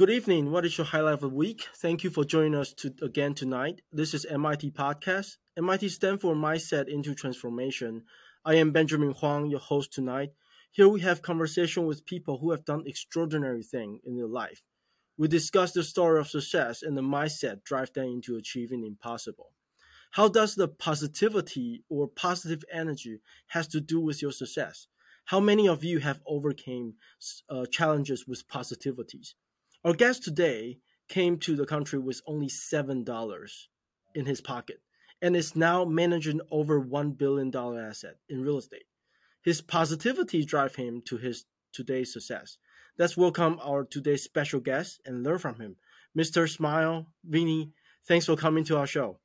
Good evening. What is your highlight of the week? Thank you for joining us to, again tonight. This is MIT Podcast. MIT stands for Mindset into Transformation. I am Benjamin Huang, your host tonight. Here we have conversation with people who have done extraordinary things in their life. We discuss the story of success and the mindset drive them into achieving the impossible. How does the positivity or positive energy has to do with your success? How many of you have overcame uh, challenges with positivities? Our guest today came to the country with only seven dollars in his pocket and is now managing over one billion dollar asset in real estate. His positivity drive him to his today's success. Let's welcome our today's special guest and learn from him. Mr. Smile, Vinney, thanks for coming to our show.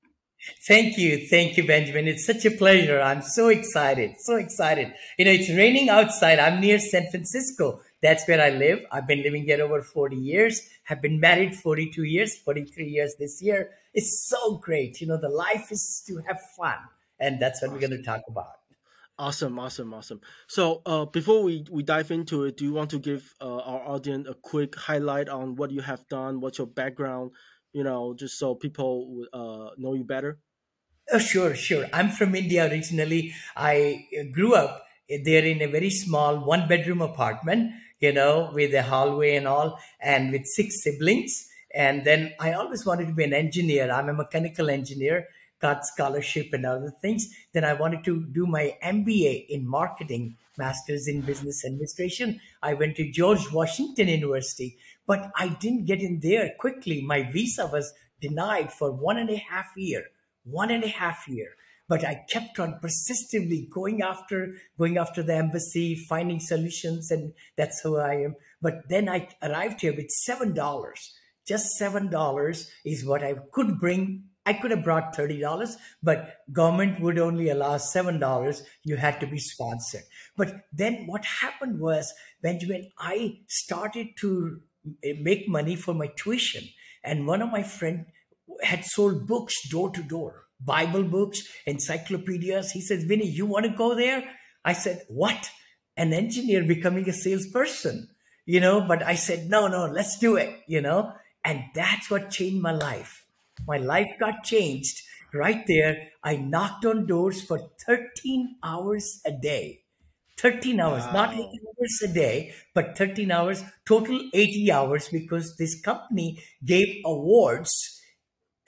Thank you. Thank you, Benjamin. It's such a pleasure. I'm so excited. So excited. You know, it's raining outside. I'm near San Francisco. That's where I live. I've been living here over 40 years, have been married 42 years, 43 years this year. It's so great. You know, the life is to have fun. And that's what awesome. we're going to talk about. Awesome, awesome, awesome. So, uh, before we, we dive into it, do you want to give uh, our audience a quick highlight on what you have done? What's your background? you know, just so people uh, know you better? Oh, sure, sure. I'm from India originally. I grew up there in a very small one bedroom apartment, you know, with the hallway and all, and with six siblings. And then I always wanted to be an engineer. I'm a mechanical engineer, got scholarship and other things. Then I wanted to do my MBA in marketing, master's in business administration. I went to George Washington University but I didn't get in there quickly. My visa was denied for one and a half year, one and a half year. But I kept on persistently going after, going after the embassy, finding solutions, and that's who I am. But then I arrived here with seven dollars. Just seven dollars is what I could bring I could have brought $30, but government would only allow $7. You had to be sponsored. But then what happened was, Benjamin, I started to make money for my tuition. And one of my friends had sold books door to door, Bible books, encyclopedias. He says, Vinney, you want to go there? I said, what? An engineer becoming a salesperson, you know? But I said, no, no, let's do it, you know? And that's what changed my life. My life got changed right there. I knocked on doors for 13 hours a day 13 hours, wow. not 80 hours a day, but 13 hours, total 80 hours because this company gave awards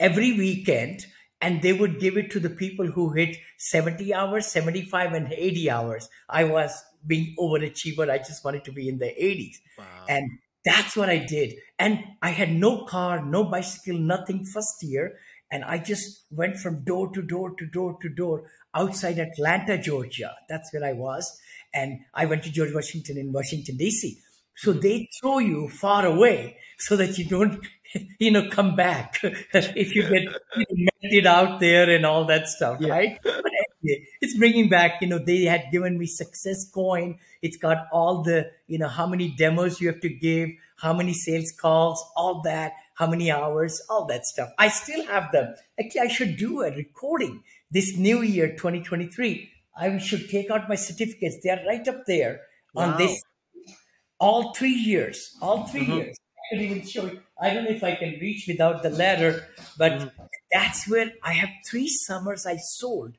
every weekend and they would give it to the people who hit 70 hours, 75 and 80 hours. I was being overachiever. I just wanted to be in the 80s. Wow. And that's what I did. And I had no car, no bicycle, nothing first year. And I just went from door to door to door to door outside Atlanta, Georgia. That's where I was and I went to George Washington in Washington, D.C. So they throw you far away so that you don't, you know, come back if you get you know, melted out there and all that stuff, yeah. right? But anyway, it's bringing back, you know, they had given me success coin. It's got all the, you know, how many demos you have to give, how many sales calls, all that, how many hours, all that stuff. I still have them. Actually, I should do a recording this new year, 2023 I should take out my certificates. They are right up there wow. on this. All three years, all 3 mm-hmm. years. I can even show you. I don't know if I can reach without the ladder, but mm-hmm. that's where I have three summers I sold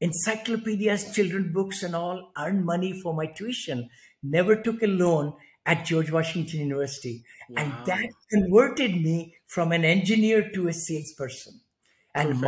encyclopedias, children books, and all, earned money for my tuition. Never took a loan at George Washington University. Wow. And that converted me from an engineer to a salesperson and Perfect.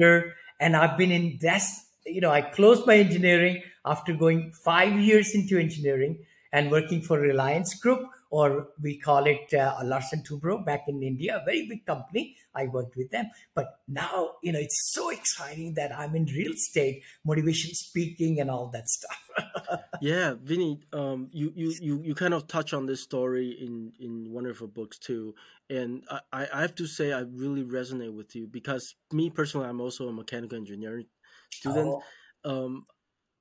marketer. And I've been in this you know, I closed my engineering after going five years into engineering and working for Reliance Group, or we call it uh, Larsen Toubro back in India, a very big company. I worked with them. But now, you know, it's so exciting that I'm in real estate, motivation speaking, and all that stuff. yeah, Vinney, um, you, you, you, you kind of touch on this story in, in one of your books too. And I, I have to say, I really resonate with you because me personally, I'm also a mechanical engineering student. Oh. Um,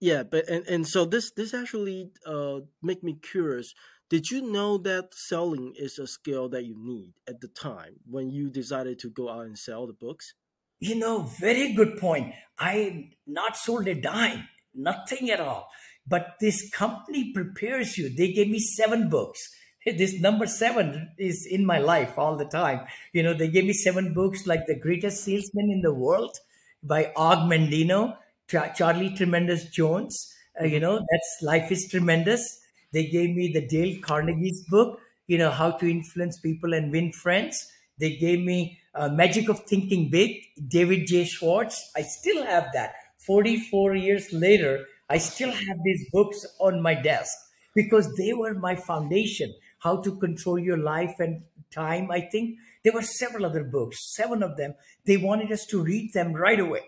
yeah, but and, and so this this actually uh make me curious. Did you know that selling is a skill that you need at the time when you decided to go out and sell the books? You know, very good point. I not sold a dime, nothing at all. But this company prepares you. They gave me seven books. this number seven is in my life all the time. You know, they gave me seven books like The Greatest Salesman in the World by Og Mandino, Charlie Tremendous Jones. Uh, you know, that's Life is Tremendous. They gave me the Dale Carnegie's book, you know, How to Influence People and Win Friends. They gave me uh, Magic of Thinking Big, David J. Schwartz. I still have that. 44 years later, I still have these books on my desk because they were my foundation. How to Control Your Life and Time, I think. There were several other books, seven of them. They wanted us to read them right away.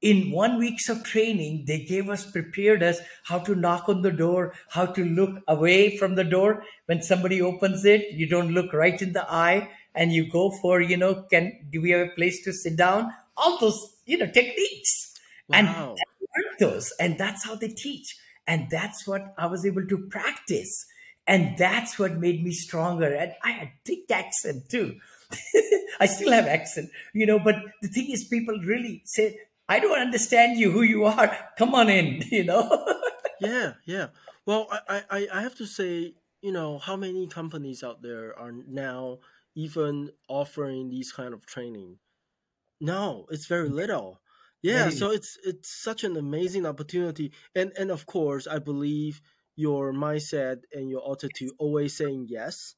In one weeks of training, they gave us, prepared us how to knock on the door, how to look away from the door. When somebody opens it, you don't look right in the eye and you go for, you know, can, do we have a place to sit down? All those, you know, techniques. Wow. And learn those. And that's how they teach. And that's what I was able to practice. And that's what made me stronger. And I had thick accent too. I still have accent, you know, but the thing is, people really say, I don't understand you, who you are. Come on in, you know? yeah, yeah. Well, I, I, I have to say, you know, how many companies out there are now even offering these kind of training? No, it's very mm. little. Yeah, Maybe. so it's it's such an amazing opportunity, and and of course, I believe your mindset and your attitude, always saying yes,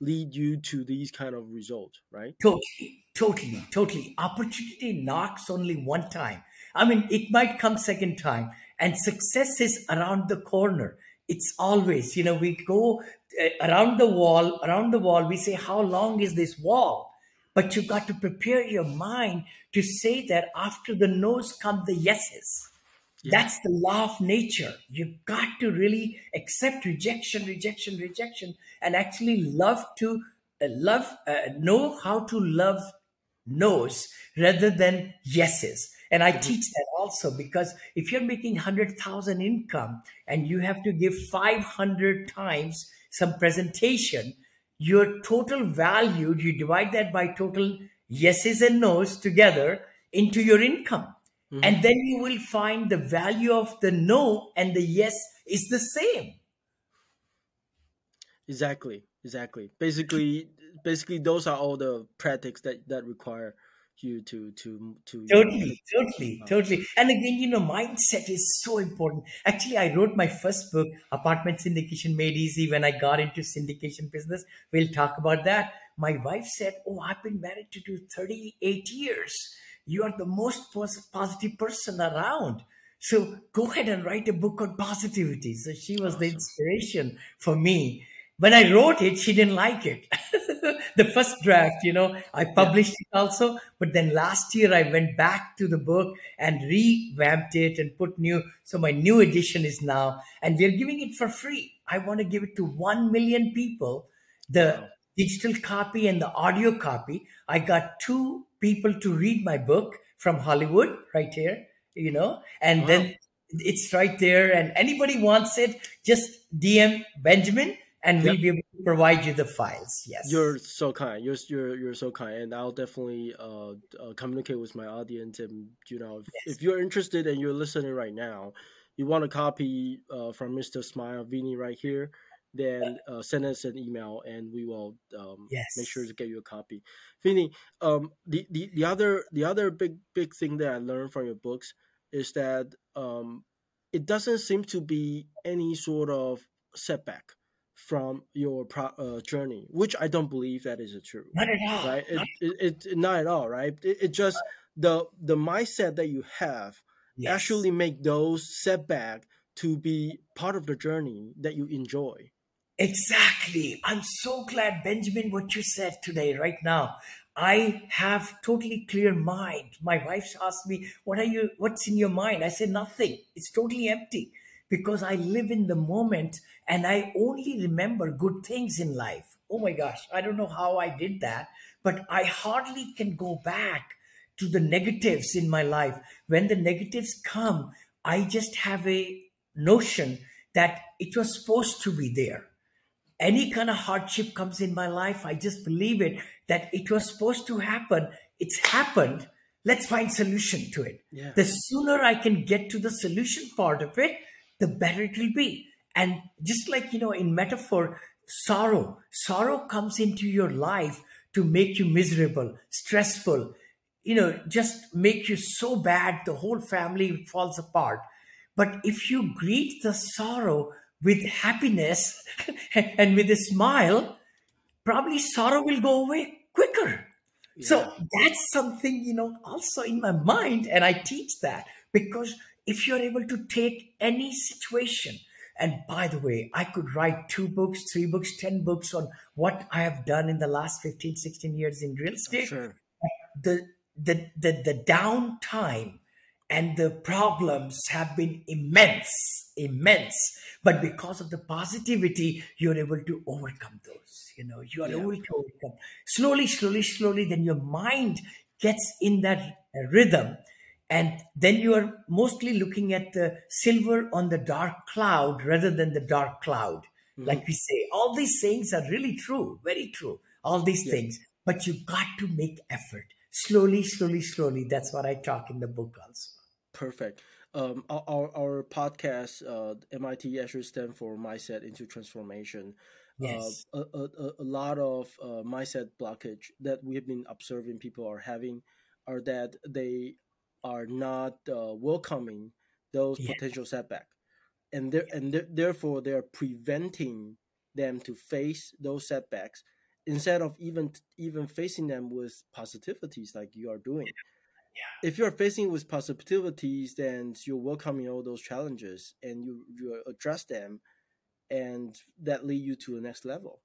lead you to these kind of results, right? Totally, totally, totally. Opportunity knocks only one time. I mean, it might come second time, and success is around the corner. It's always, you know, we go uh, around the wall, around the wall. We say, how long is this wall? But you've got to prepare your mind to say that after the no's come the yeses. Yeah. That's the law of nature. You've got to really accept rejection, rejection, rejection, and actually love to uh, love, uh, know how to love no's rather than yeses. And I mm-hmm. teach that also because if you're making 100,000 income and you have to give 500 times some presentation, your total value, you divide that by total yeses and nos together into your income. Mm-hmm. And then you will find the value of the no and the yes is the same. Exactly. Exactly. Basically, basically, those are all the practices that that require you to to to totally totally uh, totally. And again you know mindset is so important. Actually i wrote my first book apartment syndication made easy when i got into syndication business. We'll talk about that. My wife said oh i've been married to you 38 years. You are the most positive person around. So go ahead and write a book on positivity. So she was awesome. the inspiration for me when I wrote it, she didn't like it. the first draft, you know, I published yeah. it also. But then last year, I went back to the book and revamped it and put new. So my new edition is now, and we're giving it for free. I want to give it to 1 million people. The wow. digital copy and the audio copy. I got two people to read my book from Hollywood right here, you know, and wow. then it's right there. And anybody wants it, just DM Benjamin and able to provide you the files. Yes, you're so kind. You're you're you're so kind, and I'll definitely uh, uh communicate with my audience. And you know, if, yes. if, you're interested and you're listening right now, you want a copy uh, from Mr. Smile Vinney right here, then uh, send us an email and we will um, yes. make sure to get you a copy. Vinney, um, the, the the other the other big big thing that I learned from your books is that um, it doesn't seem to be any sort of setback from your pro, uh, journey, which I don't believe that is true. Not at all. Right? It, it, it, not at all. Right? It, it just the the mindset that you have yes. actually make those setback to be part of the journey that you enjoy. Exactly. I'm so glad, Benjamin, what you said today, right now. I have totally clear mind. My wife asked me, "What are you? What's in your mind?" I said, "Nothing. It's totally empty." Because I live in the moment and I only remember good things in life. Oh my gosh, I don't know how I did that, but I hardly can go back to the negatives in my life. When the negatives come, I just have a notion that it was supposed to be there. Any kind of hardship comes in my life, I just believe it that it was supposed to happen. It's happened. Let's find solution to it. Yeah. The sooner I can get to the solution part of it, the better it will be. And just like, you know, in metaphor, sorrow, sorrow comes into your life to make you miserable, stressful, you know, just make you so bad the whole family falls apart. But if you greet the sorrow with happiness and with a smile, probably sorrow will go away quicker. Yeah. So that's something, you know, also in my mind. And I teach that because if you're able to take any situation, and by the way, I could write two books, three books, 10 books on what I have done in the last 15, 16 years in real estate. Sure. The, the, the, the downtime and the problems have been immense, immense. But because of the positivity, you're able to overcome those. You know, you are yeah. able to overcome slowly, slowly, slowly. Then your mind gets in that rhythm and then you are mostly looking at the silver on the dark cloud rather than the dark cloud mm-hmm. like we say all these things are really true very true all these yeah. things but you got to make effort slowly slowly slowly that's what i talk in the book also perfect um, our, our podcast uh, mit actually stand for mindset into transformation uh, yes. Uh, a, a, a lot of uh, mindset blockage that we have been observing people are having are that they are not uh, welcoming those yeah. potential setback, and there and th- therefore they are preventing them to face those setbacks instead of even even facing them with positivities like you are doing. Yeah. If you're facing with positivities, then you're welcoming all those challenges and you you address them, and that lead you to the next level.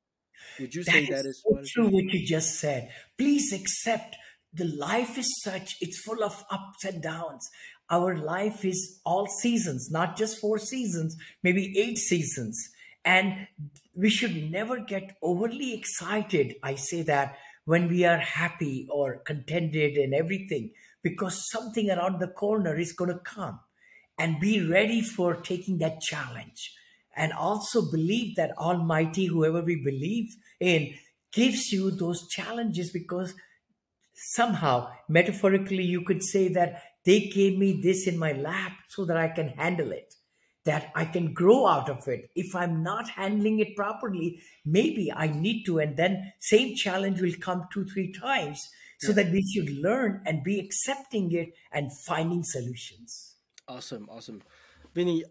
Would you say that is, that is so true? What you just said. Please accept the life is such, it's full of ups and downs. Our life is all seasons, not just four seasons, maybe eight seasons. And we should never get overly excited. I say that when we are happy or contented and everything, because something around the corner is going to come. And be ready for taking that challenge. And also believe that Almighty, whoever we believe in, gives you those challenges because somehow metaphorically you could say that they gave me this in my lap so that i can handle it that i can grow out of it if i'm not handling it properly maybe i need to and then same challenge will come two three times so yeah. that we should learn and be accepting it and finding solutions awesome awesome Vinney,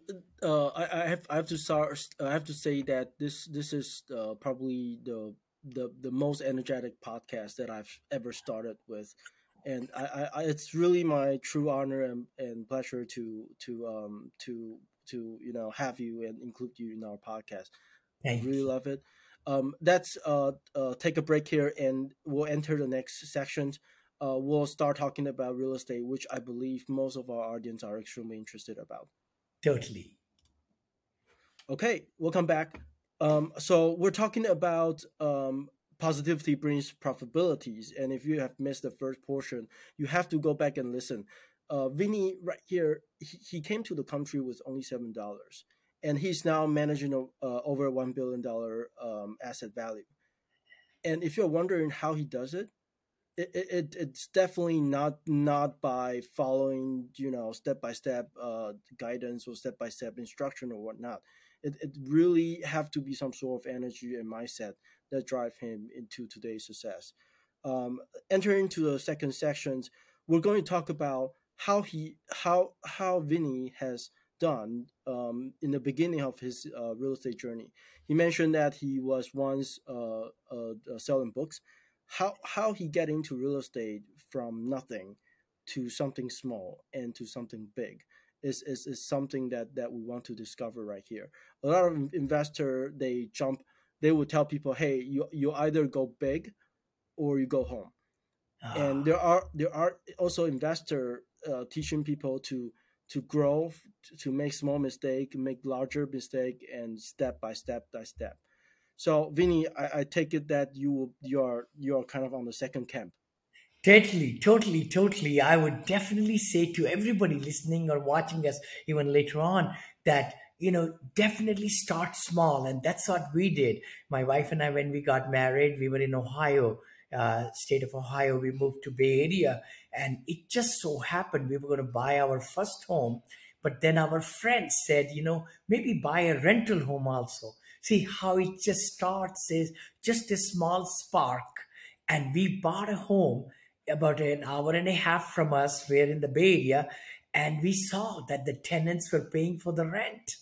uh, I, I have I have to start. I have to say that this this is uh, probably the the the most energetic podcast that I've ever started with, and I, I it's really my true honor and, and pleasure to to um to to you know have you and include you in our podcast. Thank I really love it. Um, let's uh, uh, take a break here, and we'll enter the next section. Uh, we'll start talking about real estate, which I believe most of our audience are extremely interested about. Totally. Okay, we'll come back. Um, so we're talking about um, positivity brings profitabilities, and if you have missed the first portion, you have to go back and listen. Uh, Vinney, right here, he, he came to the country with only seven dollars, and he's now managing uh, over one billion dollar um, asset value. And if you're wondering how he does it, it, it, it's definitely not not by following you know step by step guidance or step by step instruction or whatnot it, it really have to be some sort of energy and mindset that drive him into today's success. Um, entering into the second sections, we're going to talk about how he how how Vinney has done um, in the beginning of his uh, real estate journey. He mentioned that he was once uh, uh, selling books. How how he get into real estate from nothing to something small and to something big is, is, is something that, that we want to discover right here. A lot of investor they jump, they will tell people, hey, you you either go big or you go home. And there are there are also investor uh, teaching people to to grow, to make small mistake, make larger mistake, and step by step by step. So, Vinney, I, I take it that you you are you are kind of on the second camp. Totally, totally, totally. I would definitely say to everybody listening or watching us even later on that, you know, definitely start small. And that's what we did. My wife and I, when we got married, we were in Ohio, uh, state of Ohio. We moved to Bay Area. And it just so happened we were going to buy our first home But then our friends said, you know, maybe buy a rental home also. See how it just starts is just a small spark. And we bought a home about an hour and a half from us. We're in the Bay Area. And we saw that the tenants were paying for the rent.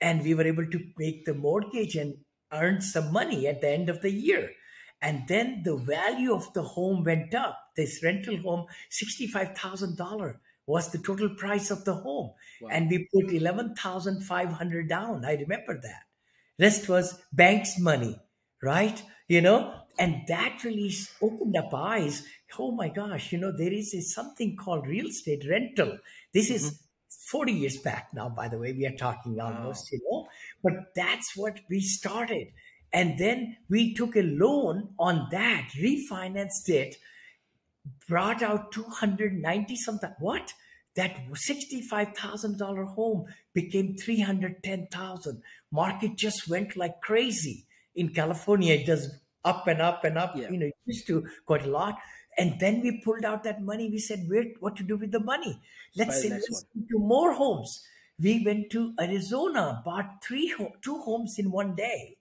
And we were able to make the mortgage and earn some money at the end of the year. And then the value of the home went up. This rental home, $65,000 was the total price of the home. Wow. And we put 11,500 down. I remember that. Rest was bank's money, right? You know, and that really opened up eyes. Oh my gosh, you know, there is a, something called real estate rental. This is mm-hmm. 40 years back now, by the way, we are talking almost, wow. you know, but that's what we started. And then we took a loan on that, refinanced it, brought out 290 something. What? That $65,000 home became 310,000. Market just went like crazy. In California, it does up and up and up. Yeah. You know, it used to quite a lot. And then we pulled out that money. We said, where, what to do with the money? Let's invest into more homes. We went to Arizona, bought three, two homes in one day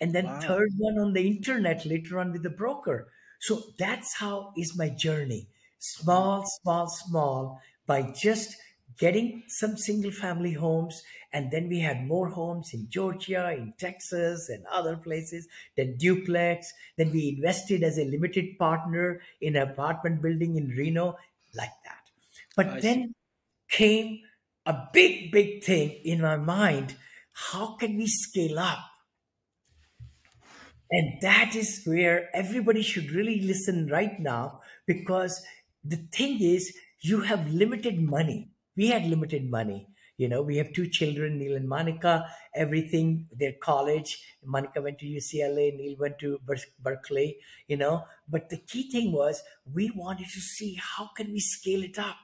and then wow. third one on the internet later on with the broker. So that's how is my journey. Small, small, small by just getting some single family homes. And then we had more homes in Georgia, in Texas, and other places, then duplex. Then we invested as a limited partner in an apartment building in Reno, like that. But then came a big, big thing in my mind. How can we scale up? And that is where everybody should really listen right now because the thing is, you have limited money. We had limited money. You know, we have two children, Neil and Monica, everything, their college. Monica went to UCLA, Neil went to Berkeley, you know. But the key thing was we wanted to see how can we scale it up.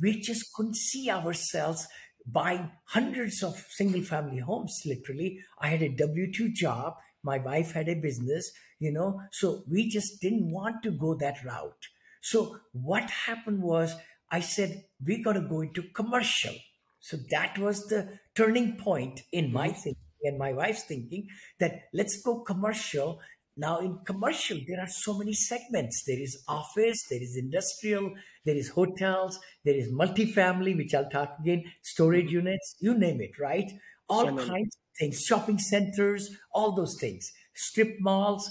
We just couldn't see ourselves buying hundreds of single family homes, literally. I had a W 2 job my wife had a business, you know, so we just didn't want to go that route. So what happened was I said, we got to go into commercial. So that was the turning point in my thinking and my wife's thinking that let's go commercial. Now, in commercial, there are so many segments. There is office, there is industrial, there is hotels, there is multifamily, which I'll talk again, storage mm-hmm. units, you name it, right? All so kinds of things, shopping centers, all those things, strip malls.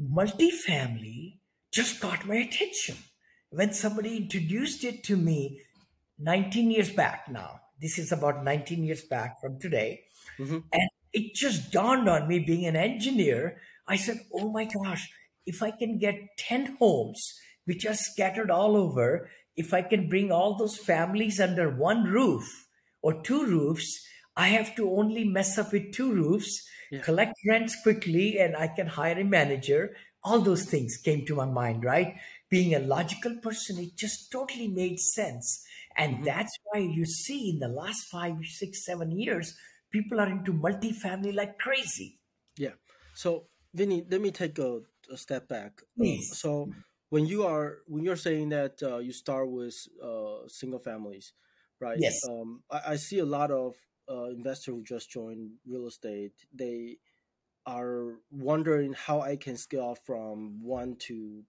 Multifamily just got my attention. When somebody introduced it to me 19 years back now, this is about 19 years back from today, mm-hmm. and it just dawned on me being an engineer. I said, Oh my gosh, if I can get 10 homes which are scattered all over, if I can bring all those families under one roof or two roofs, I have to only mess up with two roofs, yeah. collect rents quickly, and I can hire a manager. All those things came to my mind, right? Being a logical person, it just totally made sense. And mm-hmm. that's why you see in the last five, six, seven years, people are into multifamily like crazy. Yeah. So, Vinney, let me take a, a step back. Please. Um, so, when you are when you're saying that uh, you start with uh, single families, right? Yes. Um, I, I, see a lot of uh, investor who just joined real estate, they are wondering how I can scale from one to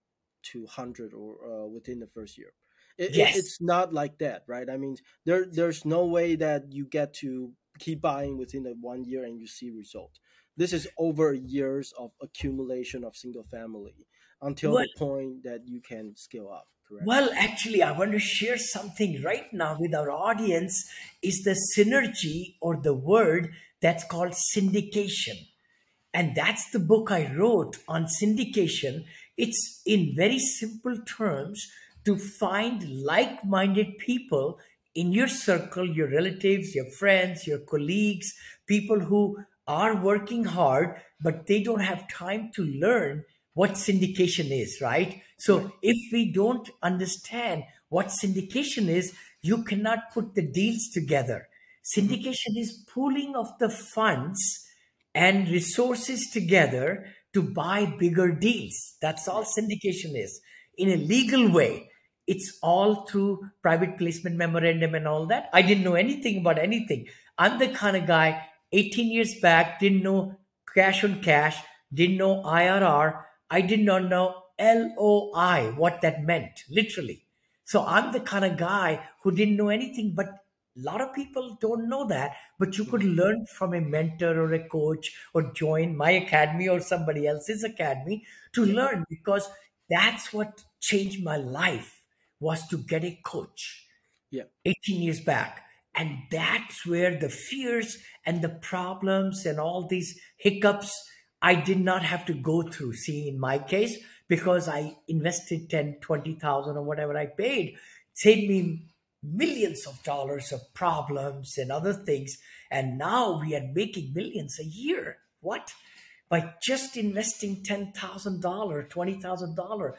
to hundred or uh, within the first year. It, yes. It, it's not like that, right? I mean, there there's no way that you get to keep buying within the one year and you see result. This is over years of accumulation of single family until what? the point that you can scale up correct? Well, actually, I want to share something right now with our audience is the synergy or the word that's called syndication. And that's the book I wrote on syndication. It's in very simple terms to find like minded people in your circle, your relatives, your friends, your colleagues, people who are working hard, but they don't have time to learn what syndication is, right? So if we don't understand what syndication is, you cannot put the deals together. Syndication is pooling of the funds and resources together to buy bigger deals. That's all syndication is. In a legal way, it's all through private placement memorandum and all that. I didn't know anything about anything. I'm the kind of guy 18 years back didn't know cash on cash, didn't know IRR. I did not know LOI, what that meant, literally. So I'm the kind of guy who didn't know anything, but a lot of people don't know that. But you could hmm. learn from a mentor or a coach or join my academy or somebody else's academy to learn because that's what changed my life was to get a coach. Yeah. 18 years back. And that's where the fears and the problems and all these hiccups I did not have to go through. See, in my case, because I invested 10, 20,000 or whatever I paid, saved me millions of dollars of problems and other things. And now we are making millions a year. What? By just investing $10,000, $20,000,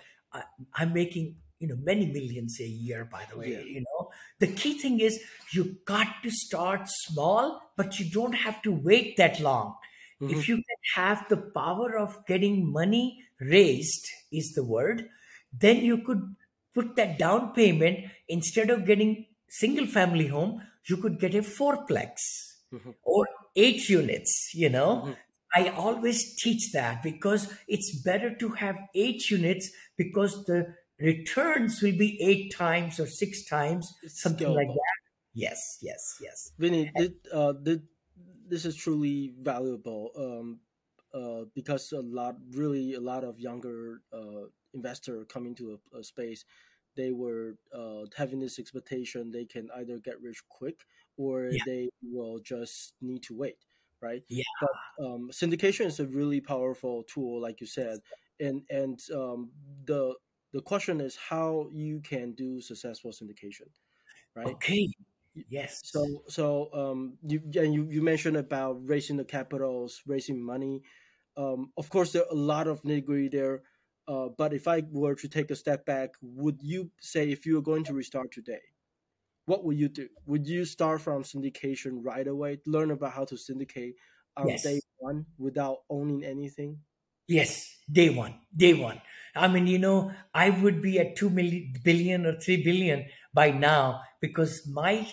I'm making you know many millions a year by the way Yeah. you know the key thing is you got to start small but you don't have to wait that long Mhm. if you can have the power of getting money raised is the word then you could put that down payment instead of getting single family home you could get a fourplex Mhm. or eight units you know Mhm. i always teach that because it's better to have eight units because the returns will be eight times or six times It's something like that yes yes yes Vinney, did, uh, did, this is truly valuable um, uh, because a lot, really, a lot of younger uh, investor coming to a, a space, they were uh, having this expectation they can either get rich quick or Yeah. they will just need to wait, right? Yeah. But um, syndication is a really powerful tool, like you said, and and um, the the question is how you can do successful syndication, right? okay yes So, so um, you and you, you mentioned about raising the capitals, raising money. Um, of course, there are a lot of nitty gritty there. Uh, but if I were to take a step back, would you say if you were going to restart today, what would you do? Would you start from syndication right away, learn about how to syndicate on Yes. day one without owning anything? Yes, day one, day one. I mean, you know, I would be at 2 million, billion or 3 billion by now because my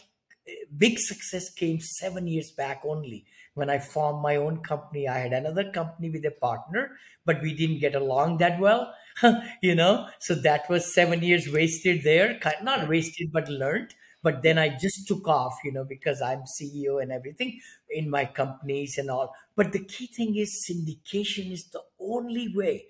eh, big success came seven years back only when I formed my own company. I had another company with a partner, but we didn't get along that well, you know, so that was seven years wasted there, not wasted, but learned. But then I just took off, you know, because I'm CEO and everything in my companies and all. But the key thing is syndication is the only way.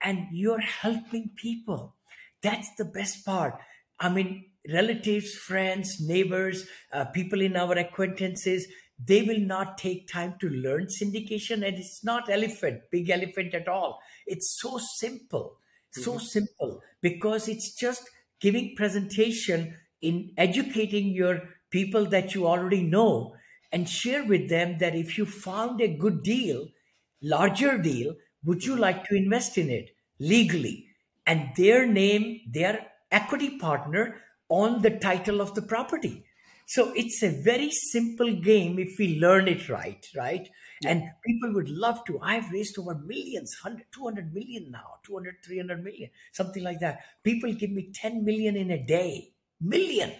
And you're helping people. That's the best part. I mean, relatives, friends, neighbors, uh, people in our acquaintances, they will not take time to learn syndication. And it's not elephant, big elephant at all. It's so simple, so mm-hmm. simple because it's just giving presentation in educating your people that you already know and share with them that if you found a good deal, larger deal, would you mm-hmm. like to invest in it legally? And their name, their equity partner on the title of the property. So it's a very simple game if we learn it right, right? And people would love to. I've raised over millions, 100, 200 million now, 200, 300 million, something like that. People give me 10 million in a day. Million.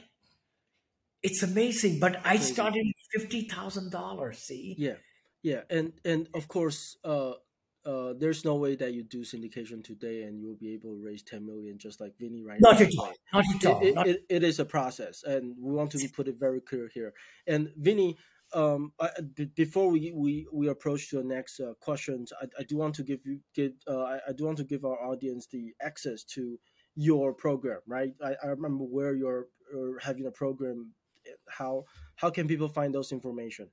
It's amazing. But I started with $50,000, see? Yeah, yeah, and and of course, uh, uh, there's no way that you do syndication today and you'll be able to raise 10 million just like Vinney right Not now. at all. Not at all. It, it, it, it is a process, and we want to put it very clear here. And Vinney, um, I, b- before we, we, we approach to the next uh, questions, I, I do want to give you give uh, I, I do want to give our audience the access to your program, right? I, I remember where you're, you're having a program. How how can people find those information?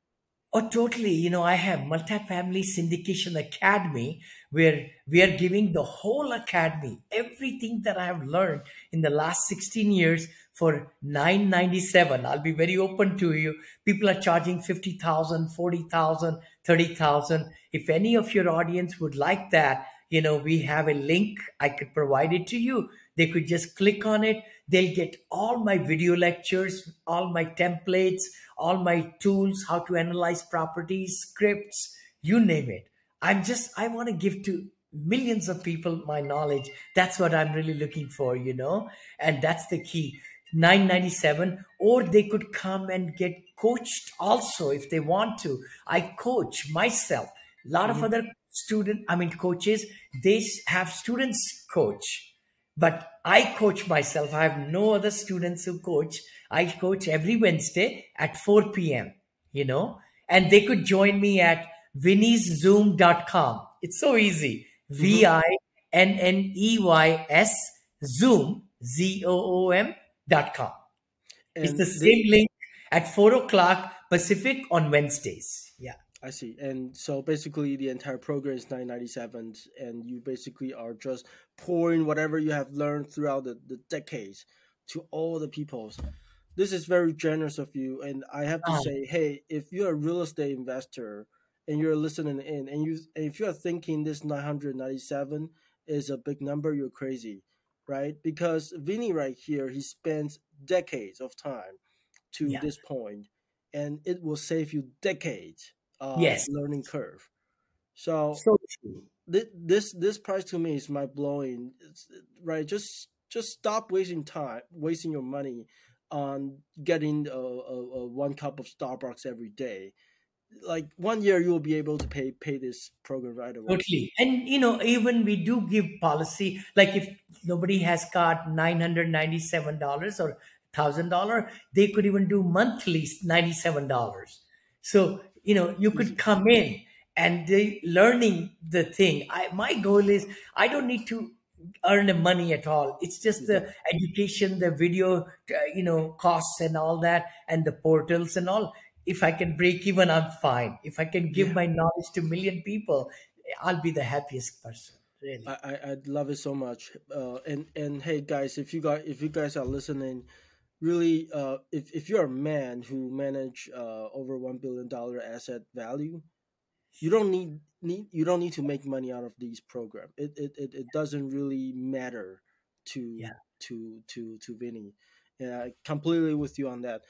Oh, totally. You know, I have multifamily syndication academy where we are giving the whole academy everything that I have learned in the last 16 years for 997. I'll be very open to you. People are charging 50,000, 40,000, 30,000. If any of your audience would like that, you know, we have a link. I could provide it to you. They could just click on it. They'll get all my video lectures, all my templates, all my tools, how to analyze properties, scripts, you name it. I'm just, I want to give to millions of people my knowledge that's what i'm really looking for you know and that's the key 997 or they could come and get coached also if they want to i coach myself a lot Mm-hmm. of other student i mean coaches they have students coach but i coach myself. I have no other students who coach. I coach every wednesday at 4 p.m you know? And they could join me at vinneyszoom.com it's so easy. V-i-n-n-e-y-s mm-hmm. zoom z-o-o-m dot com. It's the same link at 4 o'clock pacific on wednesdays I see. And so basically, the entire program is 997, and you basically are just pouring whatever you have learned throughout the, the decades to all the peoples. This is very generous of you. And I have to Oh. say, hey, if you're a real estate investor and you're listening in, and you and if you're thinking this 997 is a big number, you're crazy, right? Because Vinney right here, he spends decades of time to Yeah. this point, and it will save you decades uh, Yes. learning curve. So, so true thi- this this price to me is mind blowing. Right? Just just stop wasting time, wasting your money on getting a, a, a one cup of Starbucks every day. Like one year, you will be able to pay pay this program right away. Totally. And you know, even we do give policy, like if nobody has got $997 or $1,000, they could even do monthly $97. So, you know, you could come in and they learning the thing. I, my goal is I don't need to earn the money at all. It's just the education, the video, uh, you know, costs and all that, and the portals and all. If I can break even, I'm fine. If I can give Yeah. my knowledge to million people, I'll be the happiest person. Really. I, I I love it so much. Uh, and and hey guys, if you guys if you guys are listening, really, uh, if if you're a man who manage uh over one billion dollar asset value, you don't need need you don't need to make money out of these program. It it it, it doesn't really matter to Yeah. to to to Vinney. Yeah, completely with you on that.